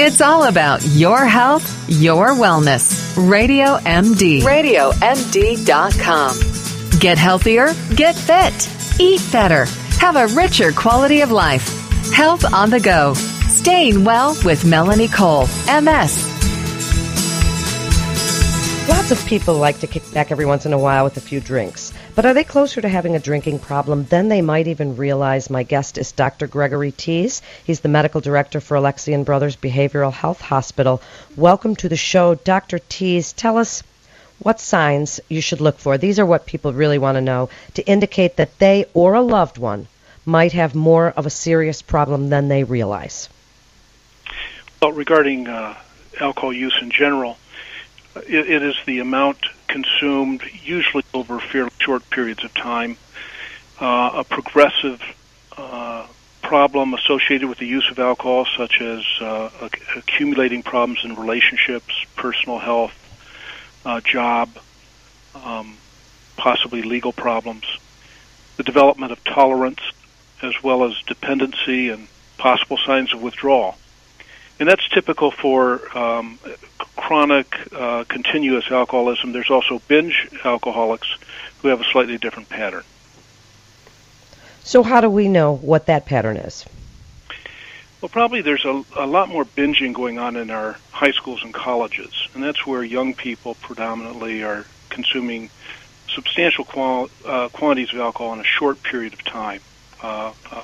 It's all about your health, your wellness. Radio MD. RadioMD.com. Get healthier, get fit, eat better, have a richer quality of life. Health on the go. Staying well with Melanie Cole, MS. Lots of people like to kick back every once in a while with a few drinks. But are they closer to having a drinking problem than they might even realize? My guest is Dr. Gregory Teas. He's the medical director for Alexian Brothers Behavioral Health Hospital. Welcome to the show. Dr. Teas, tell us what signs you should look for. These are what people really want to know to indicate that they or a loved one might have more of a serious problem than they realize. Well, regarding uh, alcohol use in general, it, it is the amount consumed, usually over fairly short periods of time, uh, a progressive uh, problem associated with the use of alcohol, such as uh, accumulating problems in relationships, personal health, uh, job, um, possibly legal problems, the development of tolerance, as well as dependency and possible signs of withdrawal. And that's typical for um, chronic, uh, continuous alcoholism. There's also binge alcoholics who have a slightly different pattern. So, how do we know what that pattern is? Well, probably there's a, a lot more binging going on in our high schools and colleges, and that's where young people predominantly are consuming substantial qual- uh, quantities of alcohol in a short period of time. Uh, uh,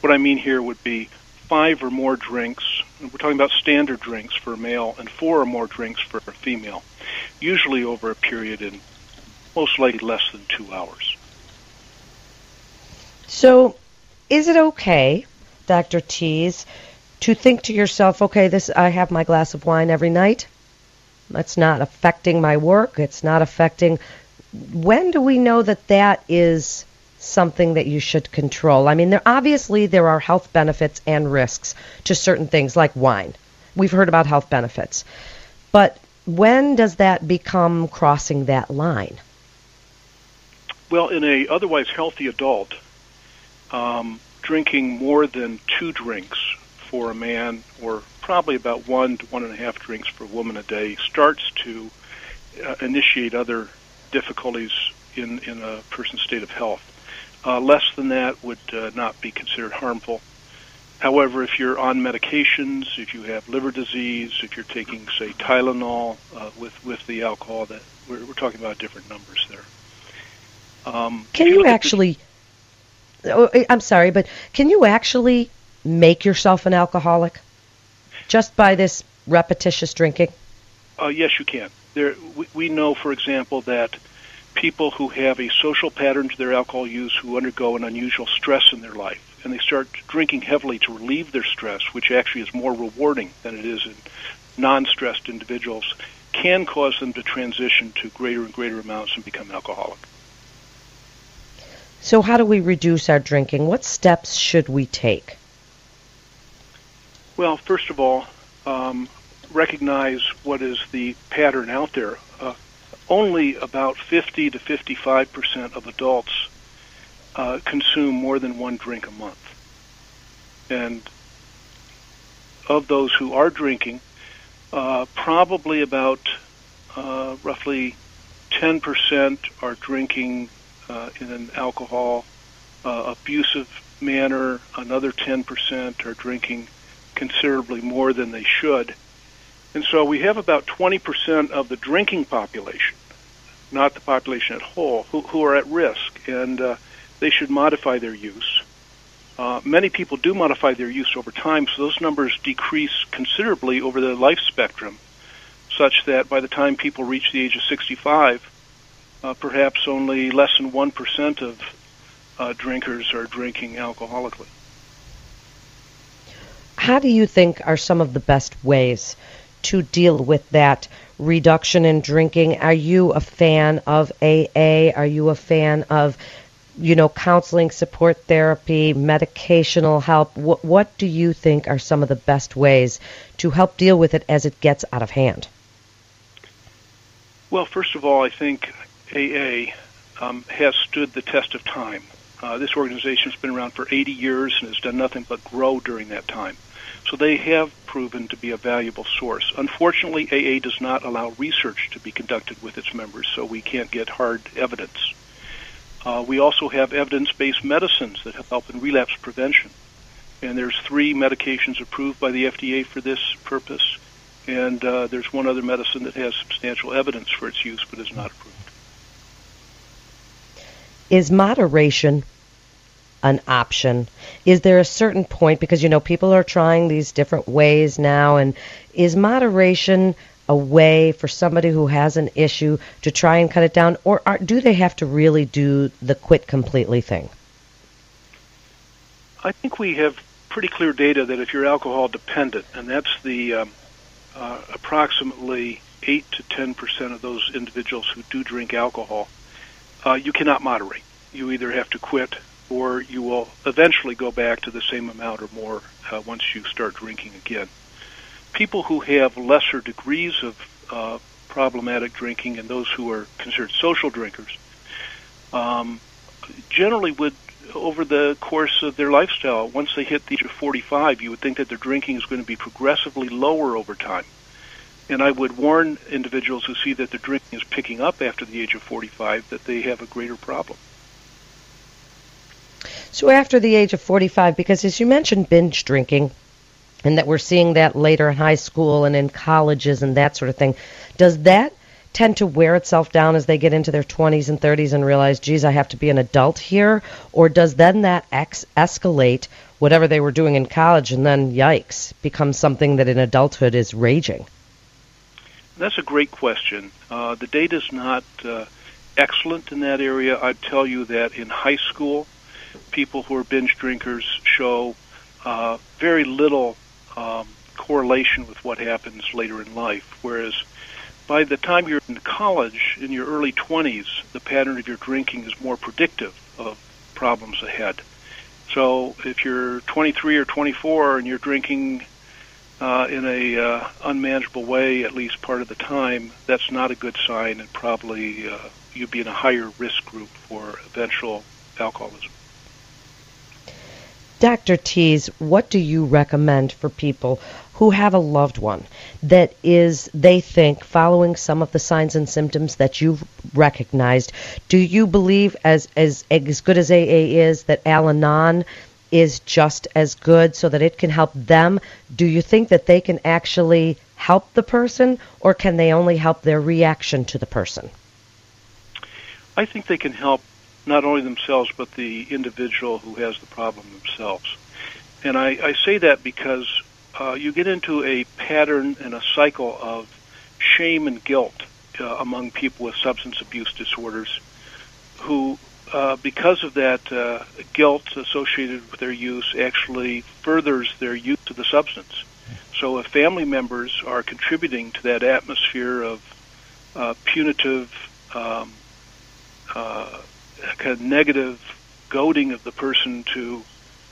what I mean here would be five or more drinks. We're talking about standard drinks for a male, and four or more drinks for a female, usually over a period in most likely less than two hours. So, is it okay, Dr. Teas, to think to yourself, okay, this I have my glass of wine every night. It's not affecting my work. It's not affecting. When do we know that that is something that you should control? I mean, there obviously there are health benefits and risks to certain things like wine. We've heard about health benefits. But when does that become crossing that line? Well, in a otherwise healthy adult, um, drinking more than two drinks for a man, or probably about one to one and a half drinks for a woman a day, starts to uh, initiate other difficulties in, in a person's state of health. Uh, less than that would uh, not be considered harmful. However, if you're on medications, if you have liver disease, if you're taking, say, Tylenol uh, with with the alcohol, that we're, we're talking about different numbers there. Um, can you, actually? Oh, eh, I'm sorry, but can you actually make yourself an alcoholic just by this repetitious drinking? Uh, yes, you can. There, we, we know, for example, that people who have a social pattern to their alcohol use who undergo an unusual stress in their life and they start drinking heavily to relieve their stress, which actually is more rewarding than it is in non-stressed individuals, can cause them to transition to greater and greater amounts and become alcoholic. So, how do we reduce our drinking? What steps should we take? Well, first of all, um, recognize what is the pattern out there. Uh, only about 50 to 55 percent of adults uh, consume more than one drink a month. And of those who are drinking, uh, probably about uh, roughly 10% are drinking uh, in an alcohol uh, abusive manner. Another 10% are drinking considerably more than they should. And so we have about 20% of the drinking population, not the population at whole, who, who are at risk, and uh, they should modify their use. Uh, many people do modify their use over time, so those numbers decrease considerably over the life spectrum, such that by the time people reach the age of 65, uh, perhaps only less than 1% of uh, drinkers are drinking alcoholically. How do you think are some of the best ways to deal with that reduction in drinking? Are you a fan of AA? Are you a fan of you know, counseling, support therapy, medicational help. What, what do you think are some of the best ways to help deal with it as it gets out of hand? Well, first of all, I think AA um, has stood the test of time. Uh, this organization has been around for 80 years and has done nothing but grow during that time. So they have proven to be a valuable source. Unfortunately, AA does not allow research to be conducted with its members, so we can't get hard evidence. Uh, we also have evidence-based medicines that help in relapse prevention, and there's three medications approved by the FDA for this purpose, and uh, there's one other medicine that has substantial evidence for its use but is not. Is moderation an option? Is there a certain point because you know people are trying these different ways now and is moderation a way for somebody who has an issue to try and cut it down or are, do they have to really do the quit completely thing? I think we have pretty clear data that if you're alcohol dependent, and that's the um, uh, approximately 8 to 10 percent of those individuals who do drink alcohol, uh, you cannot moderate. You either have to quit or you will eventually go back to the same amount or more uh, once you start drinking again. People who have lesser degrees of uh, problematic drinking and those who are considered social drinkers um, generally would, over the course of their lifestyle, once they hit the age of 45, you would think that their drinking is going to be progressively lower over time. And I would warn individuals who see that their drinking is picking up after the age of 45 that they have a greater problem. So after the age of 45, because as you mentioned, binge drinking, and that we're seeing that later in high school and in colleges and that sort of thing, does that tend to wear itself down as they get into their 20s and 30s and realize, geez, I have to be an adult here? Or does then that ex- escalate whatever they were doing in college and then, yikes, become something that in adulthood is raging? That's a great question. Uh, the data is not uh, excellent in that area. I'd tell you that in high school, people who are binge drinkers show uh, very little um, correlation with what happens later in life. Whereas by the time you're in college, in your early 20s, the pattern of your drinking is more predictive of problems ahead. So if you're 23 or 24 and you're drinking uh, in a uh, unmanageable way at least part of the time, that's not a good sign, and probably uh, you'd be in a higher risk group for eventual alcoholism. Dr. Teas, what do you recommend for people who have a loved one that is, they think, following some of the signs and symptoms that you've recognized? Do you believe, as, as, as good as AA is, that Al Anon is just as good so that it can help them? Do you think that they can actually help the person, or can they only help their reaction to the person? I think they can help not only themselves but the individual who has the problem themselves. And I, I say that because uh, you get into a pattern and a cycle of shame and guilt uh, among people with substance abuse disorders who, uh, because of that uh, guilt associated with their use, actually furthers their use of the substance. So if family members are contributing to that atmosphere of uh, punitive um, uh, kind of negative goading of the person to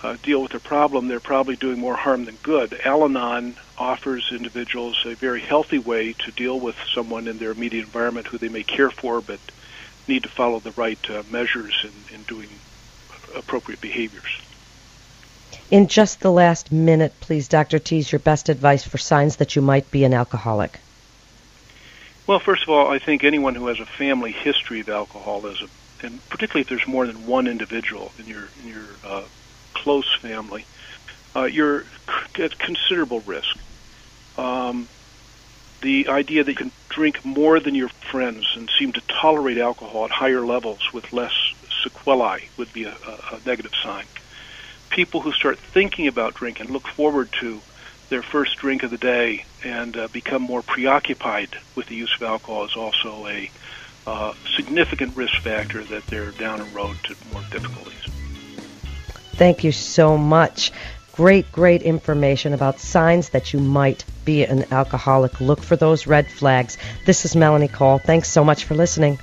uh, deal with their problem, they're probably doing more harm than good. Al Anon offers individuals a very healthy way to deal with someone in their immediate environment who they may care for but need to follow the right uh, measures in, in doing appropriate behaviors. In just the last minute, please, Dr. Teas, your best advice for signs that you might be an alcoholic. Well, first of all, I think anyone who has a family history of alcoholism and particularly if there's more than one individual in your in your uh, close family, uh, you're at considerable risk. Um, the idea that you can drink more than your friends and seem to tolerate alcohol at higher levels with less sequelae would be a, a, negative sign. People who start thinking about drinking look forward to their first drink of the day and uh, become more preoccupied with the use of alcohol is also a uh, significant risk factor that they're down a road to more difficulties. Thank you so much. Great, great information about signs that you might be an alcoholic. Look for those red flags. This is Melanie Cole. Thanks so much for listening.